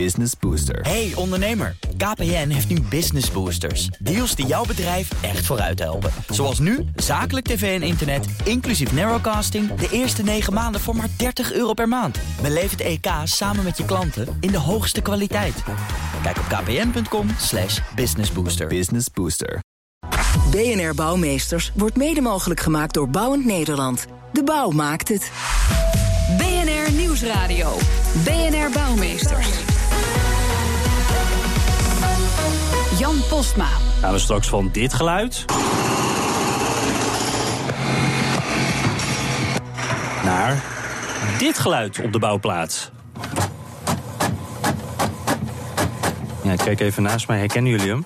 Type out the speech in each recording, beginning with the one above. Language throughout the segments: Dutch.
Business Booster. Hey ondernemer, KPN heeft nu Business Boosters. Deals die jouw bedrijf echt vooruit helpen. Zoals nu, zakelijk tv en internet, inclusief narrowcasting... de eerste 9 maanden voor maar 30 euro per maand. Beleef het EK samen met je klanten in de hoogste kwaliteit. Kijk op kpn.com slash businessbooster. Business Booster. BNR Bouwmeesters wordt mede mogelijk gemaakt door Bouwend Nederland. De bouw maakt het. BNR Nieuwsradio. BNR Bouwmeesters. Jan Postma. Gaan we straks van dit geluid. naar dit geluid op de bouwplaats. Ja, kijk even naast mij. Herkennen jullie hem?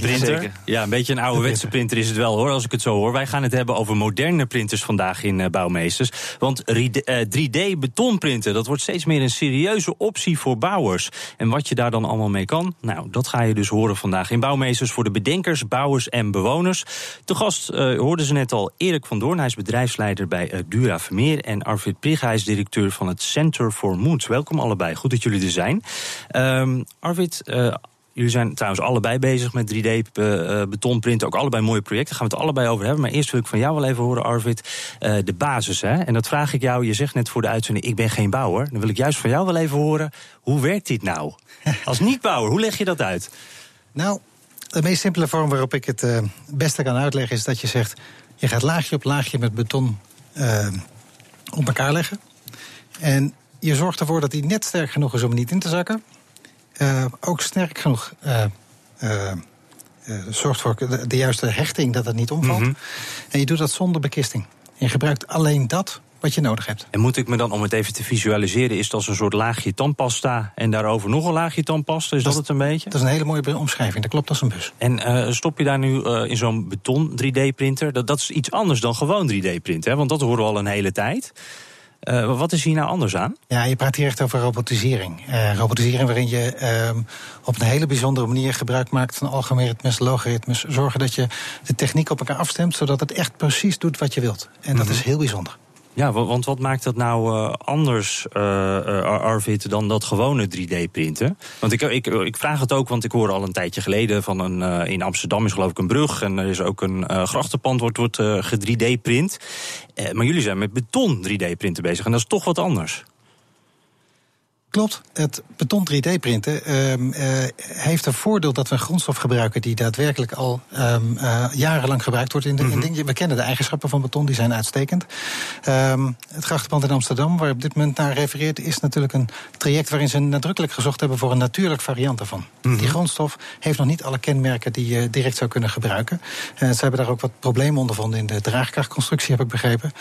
Printer? Ja, een beetje een ouderwetse printer is het wel hoor, als ik het zo hoor. Wij gaan het hebben over moderne printers vandaag in eh, Bouwmeesters. Want 3D-betonprinten, dat wordt steeds meer een serieuze optie voor bouwers. En wat je daar dan allemaal mee kan, nou, dat ga je dus horen vandaag in Bouwmeesters voor de bedenkers, bouwers en bewoners. Te gast eh, hoorden ze net al Erik van Doorn, hij is bedrijfsleider bij eh, Dura Vermeer. En Arvid Prigg, hij is directeur van het Center for Moods. Welkom allebei, goed dat jullie er zijn. Ehm, Arvid, eh, Jullie zijn trouwens allebei bezig met 3D-betonprinten. Ook allebei mooie projecten. Daar gaan we het allebei over hebben. Maar eerst wil ik van jou wel even horen, Arvid. eh, de basis. Hè? En dat vraag ik jou. Je zegt net voor de uitzending: ik ben geen bouwer. Dan wil ik juist van jou wel even horen. Hoe werkt dit nou? Als niet-bouwer, hoe leg je dat uit? Nou, de meest simpele vorm waarop ik het eh, beste kan uitleggen is dat je zegt: je gaat laagje op laagje met beton eh, op elkaar leggen. En je zorgt ervoor dat die net sterk genoeg is om niet in te zakken. Eh, ook sterk genoeg eh, eh, zorgt voor de, de juiste hechting dat het niet omvalt. Mhm. En je doet dat zonder bekisting. Je gebruikt alleen dat wat je nodig hebt. En moet ik me dan, om het even te visualiseren, is het als een soort laagje tandpasta en daarover nog een laagje tandpasta? Is dat, Dat het een beetje? Dat is een hele mooie omschrijving. Dat klopt als een bus. En stop je daar nu in zo'n beton 3D-printer? Dat, dat is iets anders dan gewoon 3D-printen, hè? want dat horen we al een hele tijd. Eh, wat is hier nou anders aan? Ja, je praat hier echt over robotisering. Eh, robotisering waarin je ehm, op een hele bijzondere manier gebruik maakt van algoritmes, logaritmes. Zorgen dat je de techniek op elkaar afstemt, zodat het echt precies doet wat je wilt. En dat Mhm. is heel bijzonder. Ja, wa- want wat maakt dat nou eh, anders, eh, eh, Ar- Arvid, dan dat gewone 3D-printen? Want ik, ik, ik vraag het ook, want ik hoor al een tijdje geleden van een. in Amsterdam is geloof ik een brug en er is ook een grachtenpand wordt, wordt ge-3D-print. Eh, maar jullie zijn met beton 3D-printen bezig en dat is toch wat anders. Klopt. Het beton 3D-printen ehm, eh, heeft een voordeel dat we een grondstof gebruiken die daadwerkelijk al ehm, eh, jarenlang gebruikt wordt in de in dingen. We kennen de eigenschappen van beton, die zijn uitstekend. Ehm, het grachtenpand in Amsterdam, waar op dit moment naar refereert, is natuurlijk een traject waarin ze nadrukkelijk gezocht hebben voor een natuurlijk variant ervan. Die grondstof heeft nog niet alle kenmerken die je direct zou kunnen gebruiken. Eh, ze hebben daar ook wat problemen ondervonden in de draagkrachtconstructie, heb ik begrepen.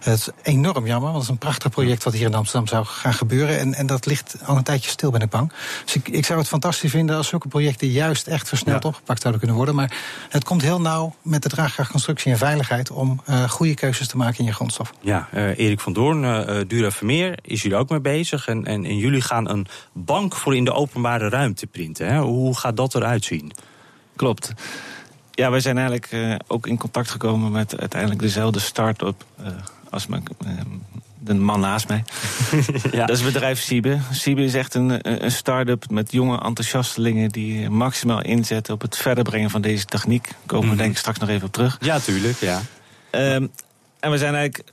Het is enorm jammer, want het is een prachtig project wat hier in Amsterdam zou gaan gebeuren. En, en dat ligt al een tijdje stil, ben ik bang. Dus ik, ik zou het fantastisch vinden als zulke projecten juist echt versneld Ja. opgepakt zouden kunnen worden. Maar het komt heel nauw met de draagkrachtconstructie en veiligheid om eh, goede keuzes te maken in je grondstof. Ja, eh, Erik van Doorn, eh, eh, Dura Vermeer, is hier ook mee bezig. En, en, en jullie gaan een bank voor in de openbare ruimte printen. Hè? Hoe gaat dat eruit zien? Klopt. Ja, wij zijn eigenlijk ook in contact gekomen met uiteindelijk dezelfde start-up eh, als mijn, de man naast mij. Ja. Dat is het bedrijf Siebe. Siebe is echt een, een start-up met jonge enthousiastelingen die maximaal inzetten op het verder brengen van deze techniek. Daar komen we Mhm. denk ik straks nog even op terug. Ja, tuurlijk. Ja. Ehm, en we zijn eigenlijk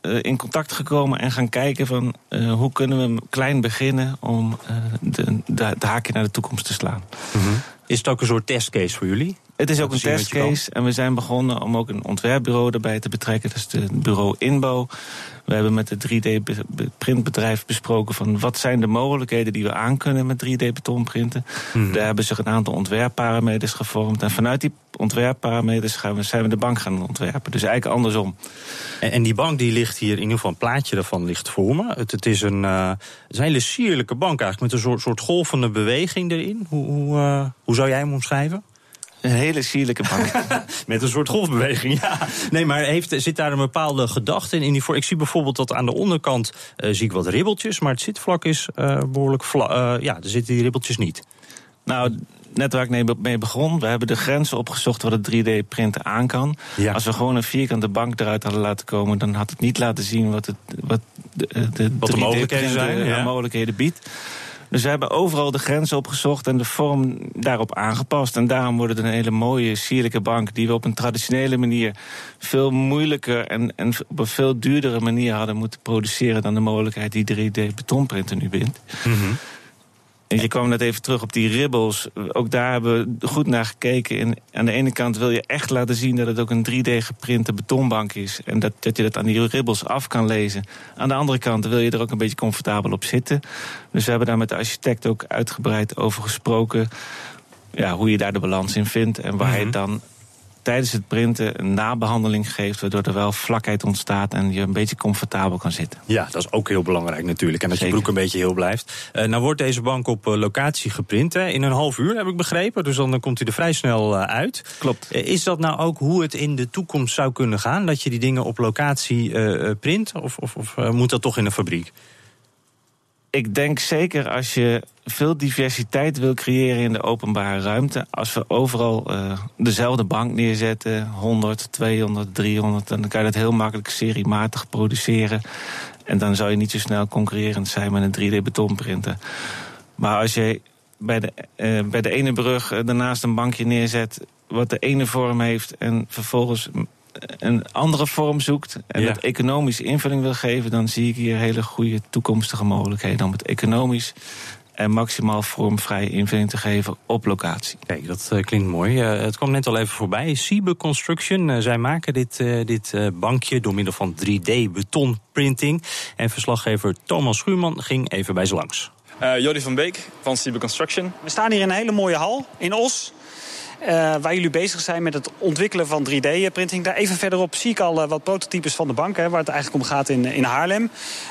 eh, in contact gekomen en gaan kijken van eh, hoe kunnen we klein beginnen om eh, de, de, de haakje naar de toekomst te slaan. Is het ook een soort testcase voor jullie? Het is ook een testcase en we zijn begonnen om ook een ontwerpbureau erbij te betrekken. Dat is het bureau Inbouw. We hebben met het 3D-printbedrijf besproken van wat zijn de mogelijkheden die we aankunnen met 3D-betonprinten. Mhm. Daar hebben zich een aantal ontwerpparameters gevormd. En vanuit die ontwerpparameters gaan we, zijn we de bank gaan ontwerpen. Dus eigenlijk andersom. En, en die bank die ligt hier, in ieder geval een plaatje daarvan ligt voor me. Het, het is een, eh, het is een hele sierlijke bank eigenlijk, met een soort, soort golvende beweging erin. Hoe, hoe, eh, hoe zou jij hem omschrijven? Een hele sierlijke bank. Met een soort golfbeweging, ja. Nee, maar heeft, zit daar een bepaalde gedachte in? in die voor, ik zie bijvoorbeeld dat aan de onderkant eh, zie ik wat ribbeltjes, maar het zitvlak is eh, behoorlijk vla, eh, ja, er zitten die ribbeltjes niet. Nou, net waar ik mee- begon, we hebben de grenzen opgezocht wat het 3D-printen aan kan. Ja. Als we gewoon een vierkante bank eruit hadden laten komen, dan had het niet laten zien wat, het, wat de, de, Wat de 3D mogelijkheden zijn, ja. mogelijkheden biedt. Dus we hebben overal de grenzen opgezocht en de vorm daarop aangepast. En daarom wordt het een hele mooie, sierlijke bank die we op een traditionele manier veel moeilijker en, en op een veel duurdere manier hadden moeten produceren dan de mogelijkheid die 3D-betonprinter nu biedt. En je kwam net even terug op die ribbels. Ook daar hebben we goed naar gekeken. En aan de ene kant wil je echt laten zien dat het ook een 3D-geprinte betonbank is. En dat, dat je dat aan die ribbels af kan lezen. Aan de andere kant wil je er ook een beetje comfortabel op zitten. Dus we hebben daar met de architect ook uitgebreid over gesproken. Ja, hoe je daar de balans in vindt en waar je Mhm. dan tijdens het printen een nabehandeling geeft, waardoor er wel vlakheid ontstaat en je een beetje comfortabel kan zitten. Ja, dat is ook heel belangrijk natuurlijk. En dat je broek een beetje heel blijft. Eh, nou wordt deze bank op eh, locatie geprint hè, in een half uur, heb ik begrepen. Dus dan komt hij er vrij snel eh, uit. Klopt. Is dat nou ook hoe het in de toekomst zou kunnen gaan? Dat je die dingen op locatie print? Of, of, of moet dat toch in een fabriek? Ik denk zeker als je veel diversiteit wil creëren in de openbare ruimte. Als we overal eh, dezelfde bank neerzetten, 100, 200, 300, dan kan je dat heel makkelijk seriematig produceren. En dan zou je niet zo snel concurrerend zijn met een 3D-betonprinter. Maar als je bij de, eh, bij de ene brug eh, daarnaast een bankje neerzet wat de ene vorm heeft en vervolgens een andere vorm zoekt en Ja. het economisch invulling wil geven, dan zie ik hier hele goede toekomstige mogelijkheden om het economisch en maximaal vormvrij invulling te geven op locatie. Kijk, dat eh, klinkt mooi. Eh, het kwam net al even voorbij. Siebe Construction, eh, zij maken dit, dit bankje door middel van 3D-betonprinting. En verslaggever Thomas Schuurman ging even bij ze langs. Eh Jordi van Beek van Cyber Construction. We staan hier in een hele mooie hal in Os. Eh, waar jullie bezig zijn met het ontwikkelen van 3D-printing. Daar even verderop zie ik al eh, wat prototypes van de bank, hè, waar het eigenlijk om gaat in, in Haarlem.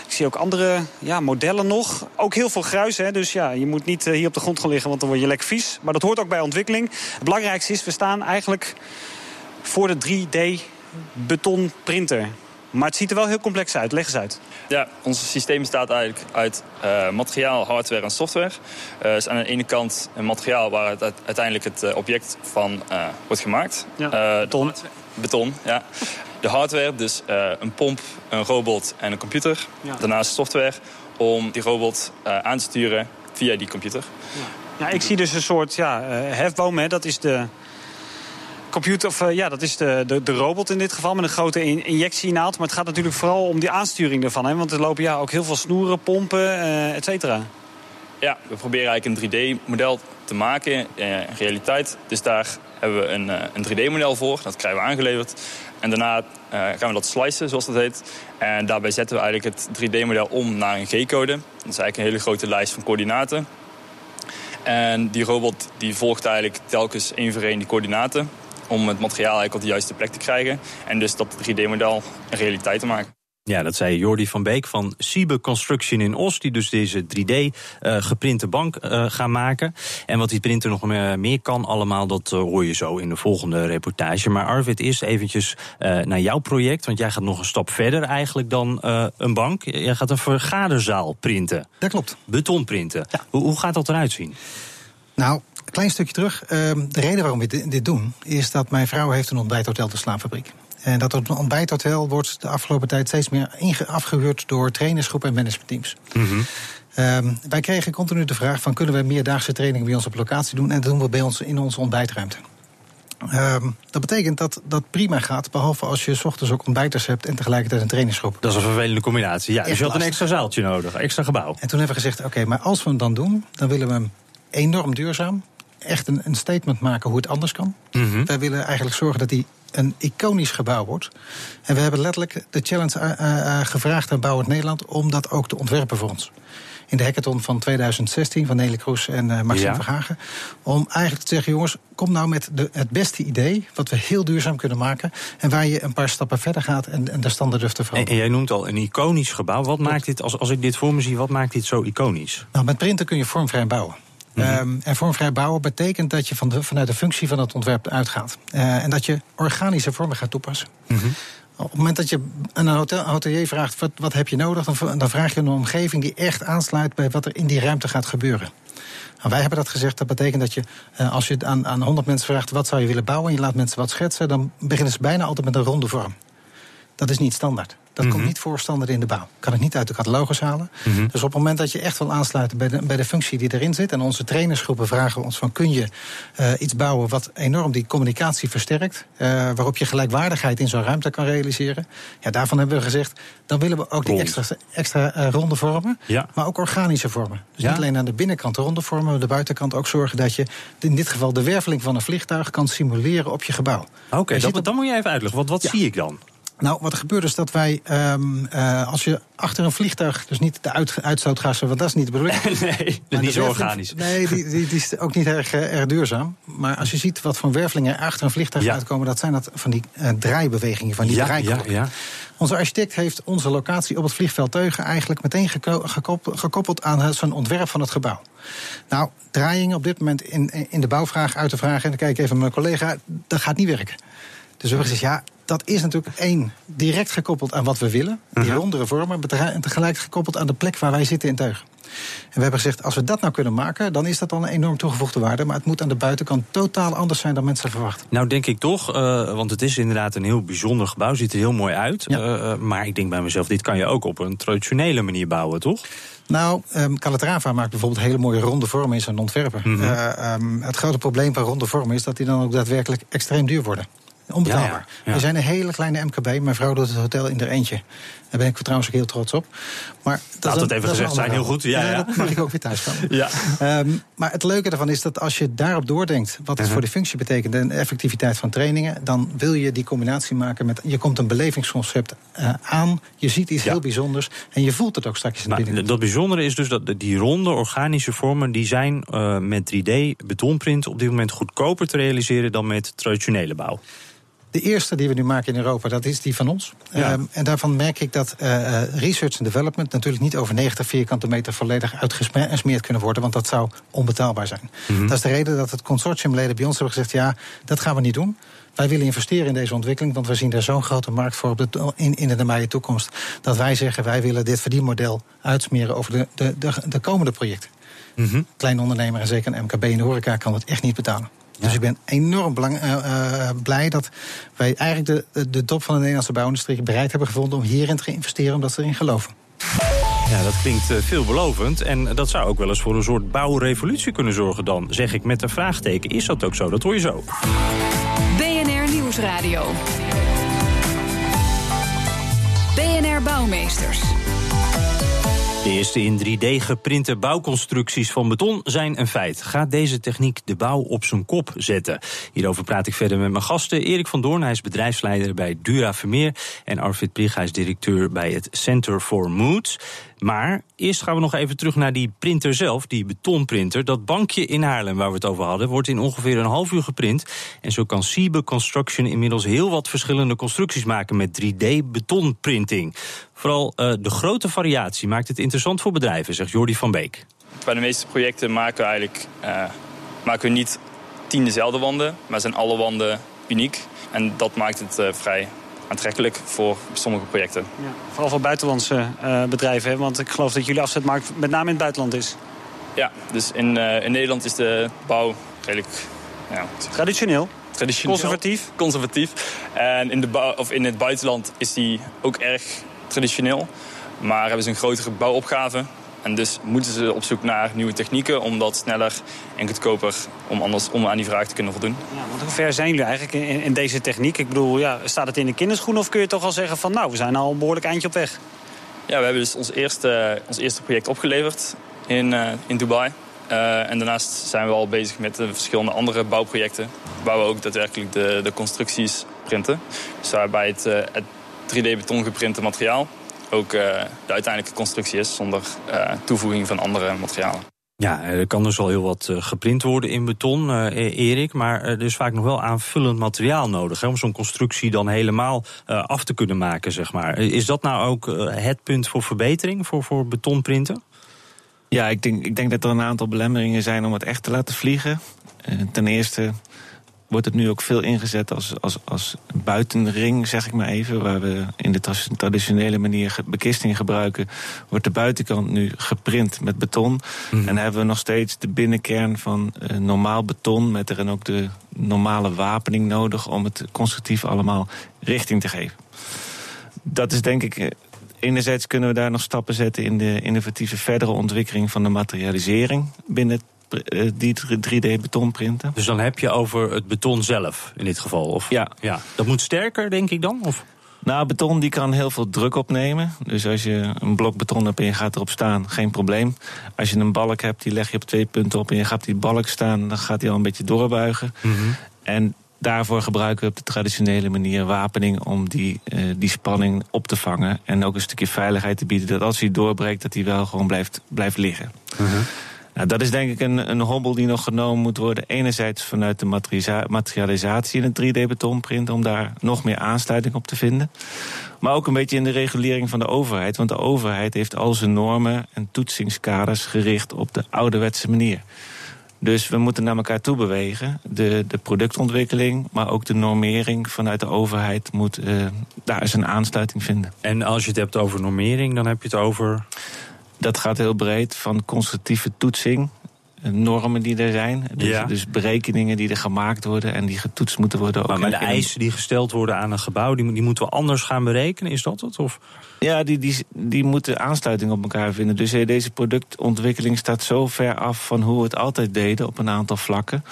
Ik zie ook andere ja, modellen nog. Ook heel veel gruis, hè, dus ja, je moet niet eh, hier op de grond gaan liggen, want dan word je lekker vies. Maar dat hoort ook bij ontwikkeling. Het belangrijkste is, we staan eigenlijk voor de 3D-betonprinter. Maar het ziet er wel heel complex uit. Leg eens uit. Ja, ons systeem bestaat eigenlijk uit eh, materiaal, hardware en software. Eh dus aan de ene kant een materiaal waar het uite- uiteindelijk het eh, object van eh, wordt gemaakt. Ja, Eh, beton. Beton, ja. De hardware, dus eh, een pomp, een robot en een computer. Ja. Daarnaast software om die robot eh, aan te sturen via die computer. Ja, ik zie dus een soort ja, hefboom. Hè. Dat is de computer, of eh, ja, dat is de, de, de robot in dit geval met een grote in- injectienaald. Maar het gaat natuurlijk vooral om die aansturing ervan. Hè. Want er lopen ja ook heel veel snoeren, pompen, eh et cetera. Ja, we proberen eigenlijk een 3D-model te maken eh, in realiteit. Dus daar hebben we een, een 3D-model voor. Dat krijgen we aangeleverd. En daarna gaan we dat slicen, zoals dat heet. En daarbij zetten we eigenlijk het 3D-model om naar een G-code. Dat is eigenlijk een hele grote lijst van coördinaten. En die robot die volgt eigenlijk telkens één voor één die coördinaten... om het materiaal eigenlijk op de juiste plek te krijgen. En dus dat 3D-model een realiteit te maken. Ja, dat zei Jordi van Beek van Siebe Construction in Os, die dus deze 3D-geprinte bank eh, gaan maken. En wat die printer nog meer, meer kan allemaal, dat eh, hoor je zo in de volgende reportage. Maar Arvid, eerst eventjes eh, naar jouw project, want jij gaat nog een stap verder eigenlijk dan eh, een bank. Jij gaat een vergaderzaal printen, Dat klopt. beton printen. Hoe, hoe gaat dat eruit zien? Nou, klein stukje terug. Ehm, de reden waarom we dit, doen, is dat mijn vrouw heeft een ontbijthotel, de Slaapfabriek. En dat ontbijthotel wordt de afgelopen tijd steeds meer afgehuurd door trainersgroepen en managementteams. Ehm, wij kregen continu de vraag van kunnen we meerdaagse trainingen bij ons op locatie doen? En dat doen we bij ons in onze ontbijtruimte. Ehm, dat betekent dat dat prima gaat, behalve als je 's ochtends ook ontbijters hebt en tegelijkertijd een trainingsgroep. Dat is een vervelende combinatie. Ja, dus je had een extra zaaltje nodig, extra gebouw. En toen hebben we gezegd, oké, maar als we hem dan doen, dan willen we hem enorm duurzaam. Echt een, een statement maken hoe het anders kan. Mhm. Wij willen eigenlijk zorgen dat hij een iconisch gebouw wordt. En we hebben letterlijk de challenge eh, eh, eh, gevraagd aan Bouwend Nederland om dat ook te ontwerpen voor ons. In de hackathon van 2016 van Nelly Kroes en eh Maxime Ja. Verhagen. Om eigenlijk te zeggen, jongens, kom nou met de, het beste idee... wat we heel duurzaam kunnen maken. En waar je een paar stappen verder gaat en, en de standaard durft te En, veranderen. en jij noemt al een iconisch gebouw. Wat maakt dit, als, als ik dit voor me zie, wat maakt dit zo iconisch? Nou, met printen kun je vormvrij bouwen. Ehm, en vormvrij bouwen betekent dat je van de, vanuit de functie van het ontwerp uitgaat. Eh, en dat je organische vormen gaat toepassen. Op het moment dat je aan een hotel, hotelier vraagt: wat, wat heb je nodig? Dan, dan vraag je een omgeving die echt aansluit bij wat er in die ruimte gaat gebeuren. Nou, wij hebben dat gezegd. Dat betekent dat je, eh, als je aan, aan 100 mensen vraagt: wat zou je willen bouwen? en je laat mensen wat schetsen, dan beginnen ze bijna altijd met een ronde vorm. Dat is niet standaard. Dat komt Mhm. niet voor standaard in de bouw. Kan ik niet uit de catalogus halen. Mhm. Dus op het moment dat je echt wil aansluiten bij de, bij de functie die erin zit... en onze trainersgroepen vragen ons van... kun je eh, iets bouwen wat enorm die communicatie versterkt... eh, waarop je gelijkwaardigheid in zo'n ruimte kan realiseren... ja, daarvan hebben we gezegd... dan willen we ook die extra, extra eh, ronde vormen... Ja. maar ook organische vormen. Dus Ja. niet alleen aan de binnenkant de ronde vormen... maar de buitenkant ook zorgen dat je in dit geval... de werveling van een vliegtuig kan simuleren op je gebouw. Oké, Je dat, moet je even uitleggen. Want wat Ja. zie ik dan? Nou, wat er gebeurt is dat wij, ehm, eh, als je achter een vliegtuig, dus niet de uit, uitstootgassen, want dat is niet de bedoeling. nee, dat is Maar niet zo organisch. Nee, die, die, die is ook niet erg, eh, erg duurzaam. Maar als je ziet wat voor wervelingen er achter een vliegtuig Ja. uitkomen, dat zijn dat van die eh, draaibewegingen, van die ja, ja, ja. Onze architect heeft onze locatie op het vliegveld Teugen eigenlijk meteen geko- gekoppeld, aan het- zijn ontwerp van het gebouw. Nou, draaiingen op dit moment in, in de bouwvraag uit te vragen, en dan kijk ik even naar mijn collega, dat gaat niet werken. Dus we hebben gezegd, ja, dat is natuurlijk één, direct gekoppeld aan wat we willen, die Mhm. rondere vormen, maar tegelijk- gekoppeld aan de plek waar wij zitten in Teugen. En we hebben gezegd, als we dat nou kunnen maken, dan is dat al een enorm toegevoegde waarde. Maar het moet aan de buitenkant totaal anders zijn dan mensen verwachten. Nou, denk ik toch, eh, want het is inderdaad een heel bijzonder gebouw. Ziet er heel mooi uit. Ja. Eh, eh, maar ik denk bij mezelf, dit kan je ook op een traditionele manier bouwen, toch? Nou, um, Calatrava maakt bijvoorbeeld hele mooie ronde vormen in zijn ontwerpen. Mhm. Eh, ehm, het grote probleem van ronde vormen is dat die dan ook daadwerkelijk extreem duur worden. Onbetaalbaar. Ja, ja, ja. We zijn een hele kleine MKB. Mijn vrouw doet het hotel in er eentje. Daar ben ik trouwens ook heel trots op. Maar dat Laat even dat een gezegd zijn, heel goed. Ja, ja. dat mag ik ook weer thuis komen. Ja. Ehm, maar het leuke ervan is dat als je daarop doordenkt... wat het Mhm. voor de functie betekent en de effectiviteit van trainingen... dan wil je die combinatie maken met... je komt een belevingsconcept eh, aan, je ziet iets Ja. heel bijzonders... en je voelt het ook straks in de Maar binnenkant. dat bijzondere is dus dat die ronde organische vormen... die zijn eh, met 3D-betonprint op dit moment goedkoper te realiseren... dan met traditionele bouw. De eerste die we nu maken in Europa, dat is die van ons. Ja. Ehm, en daarvan merk ik dat eh, eh, research en development natuurlijk niet over 90 vierkante meter volledig uitgesmeerd kunnen worden, want dat zou onbetaalbaar zijn. Mhm. Dat is de reden dat het consortiumleden bij ons hebben gezegd: ja, dat gaan we niet doen. Wij willen investeren in deze ontwikkeling, want we zien daar zo'n grote markt voor op de, in, in de nabije toekomst. Dat wij zeggen: wij willen dit verdienmodel uitsmeren over de, de, de, de komende projecten. Mhm. Klein ondernemer en zeker een MKB in de horeca kan het echt niet betalen. Dus ik ben enorm belang, eh, eh, blij dat wij eigenlijk de, de, de top van de Nederlandse bouwindustrie bereid hebben gevonden om hierin te investeren, omdat ze erin geloven. Ja, dat klinkt eh, veelbelovend. En dat zou ook wel eens voor een soort bouwrevolutie kunnen zorgen dan. Zeg ik met een vraagteken. Is dat ook zo? Dat hoor je zo. BNR Nieuwsradio. BNR Bouwmeesters. De eerste in 3D geprinte bouwconstructies van beton zijn een feit. Gaat deze techniek de bouw op zijn kop zetten? Hierover praat ik verder met mijn gasten. Erik van Doorn, hij is bedrijfsleider bij Dura Vermeer. En Arvid Prig, hij is directeur bij het Center for Moods. Maar eerst gaan we nog even terug naar die printer zelf, die betonprinter. Dat bankje in Haarlem waar we het over hadden, wordt in ongeveer een half uur geprint. En zo kan Siebe Construction inmiddels heel wat verschillende constructies maken met 3D-betonprinting. Vooral eh, de grote variatie maakt het interessant voor bedrijven, zegt Jordi van Beek. Bij de meeste projecten maken we eigenlijk eh, maken we niet tien dezelfde wanden, maar zijn alle wanden uniek. En dat maakt het eh, vrij aantrekkelijk voor sommige projecten. Ja, vooral voor buitenlandse eh, bedrijven, hè, want ik geloof dat jullie afzetmarkt met name in het buitenland is. Ja, dus in, eh, in Nederland is de bouw redelijk ja, Traditioneel, traditioneel. conservatief. conservatief. En in, de bouw, of in het buitenland is die ook erg traditioneel. Maar hebben ze een grotere bouwopgave. En dus moeten ze op zoek naar nieuwe technieken om dat sneller en goedkoper om, anders, om aan die vraag te kunnen voldoen. Ja, want hoe ver zijn jullie eigenlijk in, in deze techniek? Ik bedoel, ja, staat het in de kinderschoen of kun je toch al zeggen van nou, we zijn al een behoorlijk eindje op weg? Ja, we hebben dus ons eerste, ons eerste project opgeleverd in, eh, in Dubai. Eh, en daarnaast zijn we al bezig met de verschillende andere bouwprojecten. Waar we ook daadwerkelijk de, de constructies printen. Dus het, eh, het 3D-beton geprinte materiaal ook eh, de uiteindelijke constructie is. Zonder eh, toevoeging van andere materialen. Ja, er kan dus al heel wat eh, geprint worden in beton, eh, Erik. Maar er is vaak nog wel aanvullend materiaal nodig hè, om zo'n constructie dan helemaal eh, af te kunnen maken, zeg maar. Is dat nou ook eh, het punt voor verbetering voor, voor betonprinten? Ja, ik denk, ik denk dat er een aantal belemmeringen zijn om het echt te laten vliegen. Eh, ten eerste wordt het nu ook veel ingezet als, als, als buitenring, zeg ik maar even. Waar we in de tra- traditionele manier bekisting gebruiken, wordt de buitenkant nu geprint met beton. Mhm. En hebben we nog steeds de binnenkern van eh, normaal beton, met erin ook de normale wapening nodig om het constructief allemaal richting te geven. dat is denk ik. eh, Enerzijds kunnen we daar nog stappen zetten in de innovatieve verdere ontwikkeling van de materialisering binnen eh, die 3D-betonprinten. Dus dan heb je over het beton zelf in dit geval? Of? Ja. ja. Dat moet sterker, denk ik dan? Of? Nou, beton die kan heel veel druk opnemen. Dus als je een blok beton hebt en je gaat erop staan, geen probleem. Als je een balk hebt, die leg je op twee punten op en je gaat op die balk staan, dan gaat die al een beetje doorbuigen. En daarvoor gebruiken we op de traditionele manier wapening om die, eh, die spanning op te vangen. En ook een stukje veiligheid te bieden dat als hij doorbreekt, dat hij wel gewoon blijft, blijft liggen. Nou, dat is denk ik een, een hobbel die nog genomen moet worden. Enerzijds vanuit de materialisa- materialisatie in het 3D-betonprint... om daar nog meer aansluiting op te vinden. Maar ook een beetje in de regulering van de overheid. Want de overheid heeft al zijn normen en toetsingskaders gericht op de ouderwetse manier. Dus we moeten naar elkaar toe bewegen. De, de productontwikkeling, maar ook de normering vanuit de overheid moet eh, daar eens een aansluiting vinden. En als je het hebt over normering, dan heb je het over. Dat gaat heel breed, van constructieve toetsing, normen die er zijn. Dus, Ja. dus berekeningen die er gemaakt worden en die getoetst moeten worden. ook Maar, maar de eisen die gesteld worden aan een gebouw, die, die moeten we anders gaan berekenen, is dat het? Of? Ja, die, die, die moeten aansluiting op elkaar vinden. Dus eh, deze productontwikkeling staat zo ver af van hoe we het altijd deden op een aantal vlakken.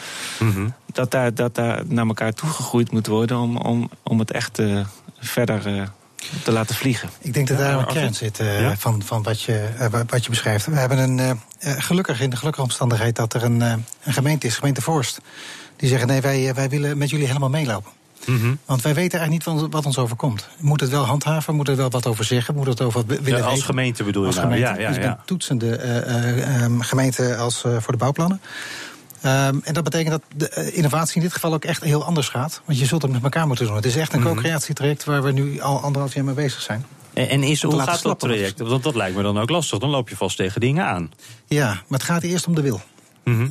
Dat, daar, dat daar naar elkaar toegegroeid moet worden om, om, om het echt eh, verder eh, te laten vliegen. Ik denk dat daar een kern zit eh, Ja? van, van wat, je, eh, wa- wat je beschrijft. We hebben een, eh, gelukkig in de gelukkige omstandigheid dat er een, eh, een gemeente is, gemeente Voorst. Die zeggen: nee, wij, wij willen met jullie helemaal meelopen. Want wij weten eigenlijk niet wat, ons overkomt. Moet het wel handhaven? Moet er wel wat over zeggen? Moet het over wat willen Ja, als weten? gemeente bedoel je Als nou? gemeente. Ja, ja, dus ik ja. ben toetsende eh, eh, ehm, gemeente als eh, voor de bouwplannen. Ehm, en dat betekent dat de eh, innovatie in dit geval ook echt heel anders gaat. Want je zult het met elkaar moeten doen. Het is echt een Mhm. co-creatietraject waar we nu al anderhalf jaar mee bezig zijn. En, is, hoe gaat dat traject? Want dat lijkt me dan ook lastig. Dan loop je vast tegen dingen aan. Ja, maar het gaat eerst om de wil.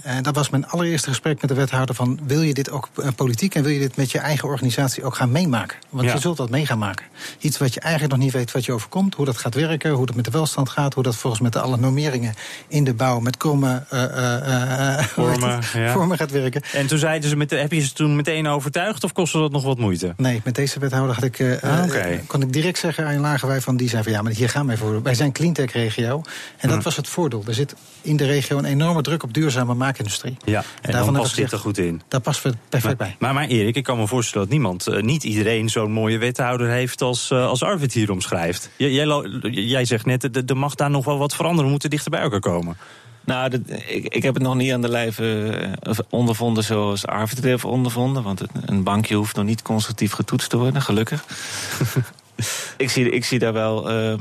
En dat was mijn allereerste gesprek met de wethouder van... wil je dit ook eh, politiek en wil je dit met je eigen organisatie ook gaan meemaken? Want Ja. je zult dat mee gaan maken. Iets wat je eigenlijk nog niet weet wat je overkomt, hoe dat gaat werken... hoe dat met de welstand gaat, hoe dat volgens met de alle normeringen in de bouw... met kromme eh, eh, Vormen, ja. vormen gaat werken. En toen zeiden ze, met, heb je ze toen meteen overtuigd of kostte dat nog wat moeite? Nee, met deze wethouder had ik, Ah, kon ik direct zeggen aan Lagerwij van die zei van ja, maar hier gaan wij voor. Wij zijn cleantech-regio. En dat Mhm. was het voordeel. Er zit in de regio een enorme druk op duurzame maakindustrie. Ja, en daarvan dan hebben past dit er goed in. Daar passen we perfect bij. Maar, maar Erik, ik kan me voorstellen dat niemand, eh, niet iedereen zo'n mooie wethouder heeft als, eh, als Arvid hier omschrijft. Jij, jij, zegt net, er- er mag daar nog wel wat veranderen. We moeten dichter bij elkaar komen. Nou, dat, ik, ik heb het nog niet aan de lijve eh, ondervonden zoals Arvid het heeft ondervonden. Want het- een bankje hoeft nog niet constructief getoetst te worden, gelukkig. ik, zie, ik zie daar wel eh,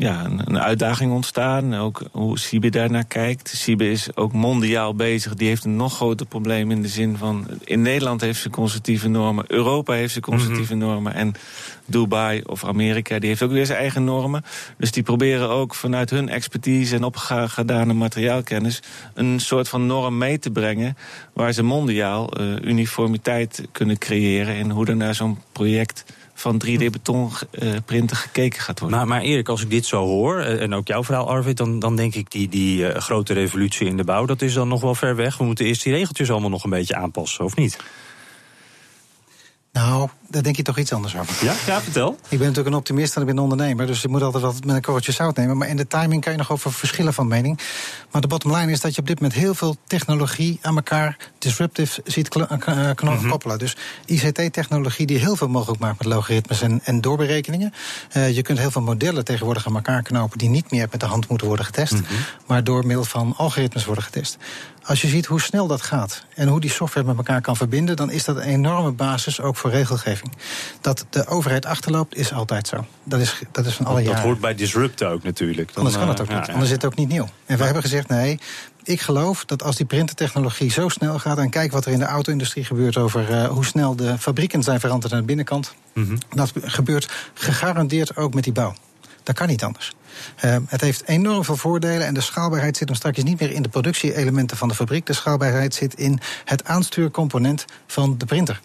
ja, een, uitdaging ontstaan. Ook hoe Siebe daarnaar kijkt. Siebe is ook mondiaal bezig. Die heeft een nog groter probleem in de zin van... in Nederland heeft ze constructieve normen. Europa heeft ze constructieve normen. En Dubai of Amerika, die heeft ook weer zijn eigen normen. Dus die proberen ook vanuit hun expertise en opgedane materiaalkennis... een soort van norm mee te brengen... waar ze mondiaal eh, uniformiteit kunnen creëren... in hoe er naar zo'n project van 3D-betonprinten gekeken gaat worden. Maar, maar Erik, als ik dit zo hoor, eh, en ook jouw verhaal Arvid... dan, dan denk ik die, die eh, grote revolutie in de bouw, dat is dan nog wel ver weg. We moeten eerst die regeltjes allemaal nog een beetje aanpassen, of niet? Nou, daar denk je toch iets anders over. Ja, ja vertel. Ik ben natuurlijk een optimist en ik ben een ondernemer. Dus je moet altijd wat met een korreltje zout nemen. Maar in de timing kan je nog over verschillen van mening. Maar de bottom line is dat je op dit moment heel veel technologie aan elkaar disruptive ziet eh, eh, kno- koppelen. Dus ICT-technologie die heel veel mogelijk maakt met logaritmes en, en doorberekeningen. Eh, je kunt heel veel modellen tegenwoordig aan elkaar knopen die niet meer met de hand moeten worden getest. Maar door middel van algoritmes worden getest. Als je ziet hoe snel dat gaat en hoe die software met elkaar kan verbinden, dan is dat een enorme basis ook voor regelgeving. Dat de overheid achterloopt, is altijd zo. Dat is, dat is van alle Dat jaren. hoort bij disrupt ook natuurlijk. Dan, Anders kan het eh, ook niet. ja. Anders is het ook niet nieuw. En we hebben gezegd, nee, ik geloof dat als die printertechnologie zo snel gaat... en kijk wat er in de auto-industrie gebeurt over eh, hoe snel de fabrieken zijn veranderd aan de binnenkant... Mhm. dat gebeurt gegarandeerd ook met die bouw. Dat kan niet anders. Eh, het heeft enorm veel voordelen en de schaalbaarheid zit hem straks niet meer in de productie-elementen van de fabriek. De schaalbaarheid zit in het aanstuurcomponent van de printer.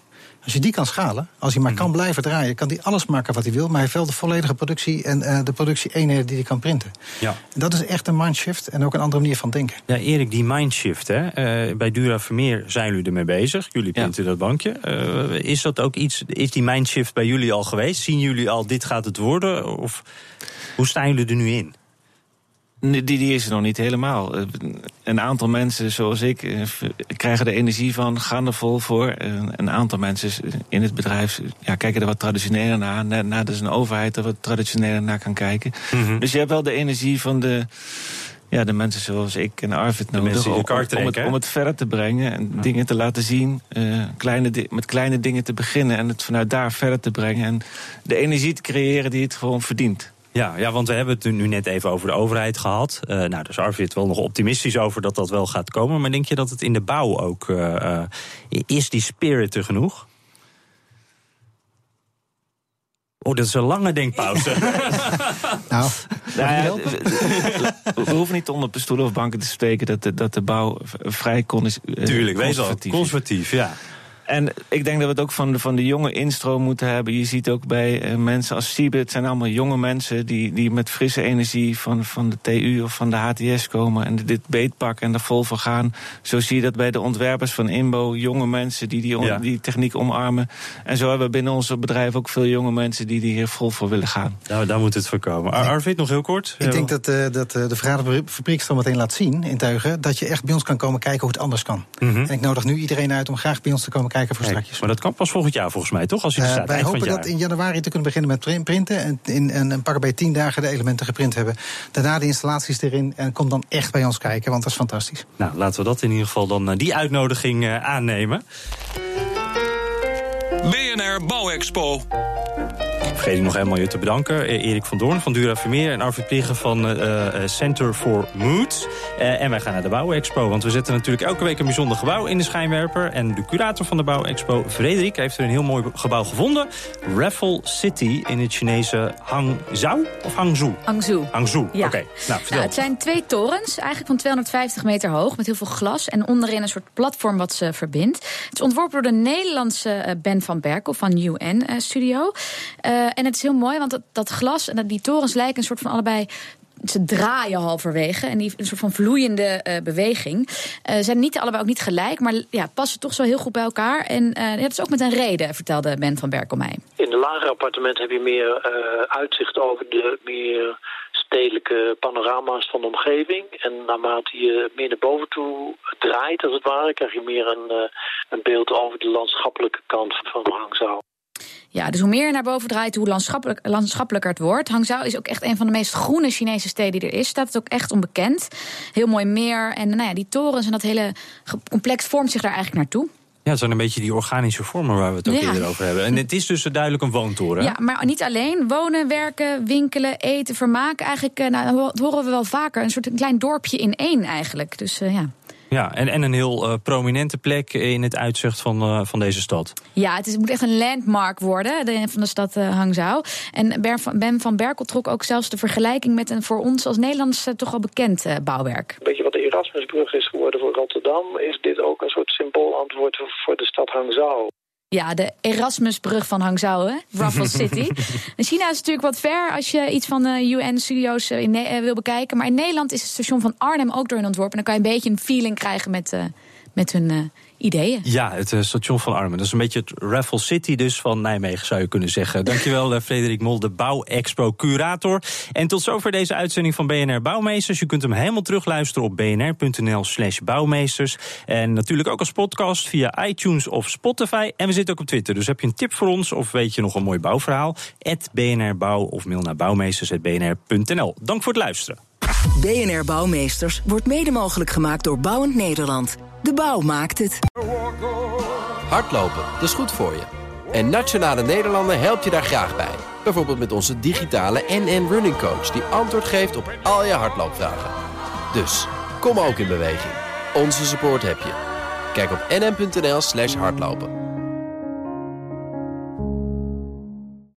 Als je die kan schalen, als hij maar kan blijven draaien, kan hij alles maken wat hij wil. Maar hij heeft wel de volledige productie en uh, de productie-eenheden die hij kan printen. Ja. En dat is echt een mindshift en ook een andere manier van denken. Ja, Erik, die mindshift, hè? Uh, bij Dura Vermeer zijn jullie ermee bezig. Jullie printen ja. dat bankje. Uh, is dat ook iets, is die mindshift bij jullie al geweest? Zien jullie al, dit gaat het worden? Of hoe staan jullie er nu in? Die, die is er nog niet helemaal. Een aantal mensen, zoals ik, krijgen er energie van, gaan er vol voor. Een aantal mensen in het bedrijf ja, kijken er wat traditioneler naar. Nadat is een overheid er wat traditioneler naar kan kijken. Mm -hmm. Dus je hebt wel de energie van de, ja, de mensen zoals ik en Arvid nodig. Om, om, het, om het verder te brengen en ja. dingen te laten zien. Uh, kleine met kleine dingen te beginnen en het vanuit daar verder te brengen. En de energie te creëren die het gewoon verdient. Ja, ja, want we hebben het nu net even over de overheid gehad. Uh, nou, daar is Arvid wel nog optimistisch over dat dat wel gaat komen. Maar denk je dat het in de bouw ook... Uh, uh, is die spirit er genoeg? Oh, dat is een lange denkpauze. nou, nou ja, we hoeven niet onder stoelen of banken te steken... dat de, dat de bouw vrij kon is, Tuurlijk, wees al conservatief, ja. En ik denk dat we het ook van de, van de jonge instroom moeten hebben. Je ziet ook bij uh, mensen als Siebe, het zijn allemaal jonge mensen... die, die met frisse energie van, van de TU of van de HTS komen... en dit beetpakken en er vol voor gaan. Zo zie je dat bij de ontwerpers van INBO. Jonge mensen die die, on, ja. die techniek omarmen. En zo hebben we binnen ons bedrijf ook veel jonge mensen... die hier vol voor willen gaan. Nou, daar moet het voorkomen. Ar Arvid, nog heel kort. Ik denk dat, uh, dat uh, de vergaderfabriek zo meteen laat zien in Tuigen... dat je echt bij ons kan komen kijken hoe het anders kan. Mm -hmm. En ik nodig nu iedereen uit om graag bij ons te komen kijken voor straks. Maar dat kan pas volgend jaar volgens mij, toch? Als je er staat, wij hopen dat in januari te kunnen beginnen met printen. En in, en, en pakken bij tien dagen de elementen geprint hebben. Daarna de installaties erin. En kom dan echt bij ons kijken, want dat is fantastisch. Nou, laten we dat in ieder geval dan die uitnodiging uh, aannemen. BNR Bouwexpo. Vergeet ik nog helemaal je te bedanken. Erik van Doorn van Dura Vermeer en Arvid Plieger van uh, Center for Moods. Uh, en wij gaan naar de Bouwexpo, want we zetten natuurlijk elke week een bijzonder gebouw in de schijnwerper. En de curator van de Bouwexpo, Frederik, heeft er een heel mooi gebouw gevonden. Raffle City in het Chinese Hangzhou of Hangzhou? Hangzhou. Hangzhou, ja. oké. Okay. Nou, nou, het zijn twee torens, eigenlijk van 250 meter hoog, met heel veel glas. En onderin een soort platform wat ze verbindt. Het is ontworpen door de Nederlandse Ben van Berkel van UN Studio. En het is heel mooi, want dat, dat glas en die torens lijken een soort van allebei ze draaien halverwege. En die een soort van vloeiende uh, beweging. Uh, zijn niet allebei ook niet gelijk, maar ja, passen toch zo heel goed bij elkaar. En uh, dat is ook met een reden, vertelde Ben van Berkel mij. In de lagere appartementen heb je meer uitzicht over de meer stedelijke panorama's van de omgeving. En naarmate je meer naar boven toe draait, als het ware, krijg je meer een, een beeld over de landschappelijke kant van Hangzhou. Ja, dus hoe meer je naar boven draait, hoe landschappelijk, landschappelijker het wordt. Hangzhou is ook echt een van de meest groene Chinese steden die er is. Staat het ook echt onbekend. Heel mooi meer. En nou ja, die torens en dat hele complex vormt zich daar eigenlijk naartoe. Ja, het zijn een beetje die organische vormen waar we het ook ja. eerder over hebben. En het is dus duidelijk een woontoren. Ja, maar niet alleen. Wonen, werken, winkelen, eten, vermaken. Eigenlijk, nou, dat horen we wel vaker. Een soort een klein dorpje in één eigenlijk. Dus uh, ja. Ja, en, en een heel uh, prominente plek in het uitzicht van, uh, van deze stad. Ja, het, is, het moet echt een landmark worden de, van de stad uh, Hangzhou. En Ben van Berkel trok ook zelfs de vergelijking met een voor ons als Nederlands toch al bekend bouwwerk. Weet je wat de Erasmusbrug is geworden voor Rotterdam? Is dit ook een soort symboolantwoord voor de stad Hangzhou? Ja, de Erasmusbrug van Hangzhou, hè? Raffles City. China is natuurlijk wat ver als je iets van de UN-studio's uh, wil bekijken. Maar in Nederland is het station van Arnhem ook door hun ontworpen. En dan kan je een beetje een feeling krijgen met, uh, met hun Ja, het uh, station van Arnhem. Dat is een beetje het Raffle City dus van Nijmegen, zou je kunnen zeggen. Dankjewel, Frederik Mol, de Bouwexpo-curator. En tot zover deze uitzending van BNR Bouwmeesters. Je kunt hem helemaal terugluisteren op bnr.nl slash bouwmeesters. En natuurlijk ook als podcast via iTunes of Spotify. En we zitten ook op Twitter, dus heb je een tip voor ons... of weet je nog een mooi bouwverhaal? BNR Bouw of mail naar bouwmeesters.bnr.nl. Dank voor het luisteren. BNR Bouwmeesters wordt mede mogelijk gemaakt door Bouwend Nederland. De bouw maakt het. Hardlopen, dat is goed voor je. En Nationale Nederlanden helpt je daar graag bij. Bijvoorbeeld met onze digitale NN Running Coach... die antwoord geeft op al je hardloopvragen. Dus, kom ook in beweging. Onze support heb je. Kijk op nn.nl slash hardlopen.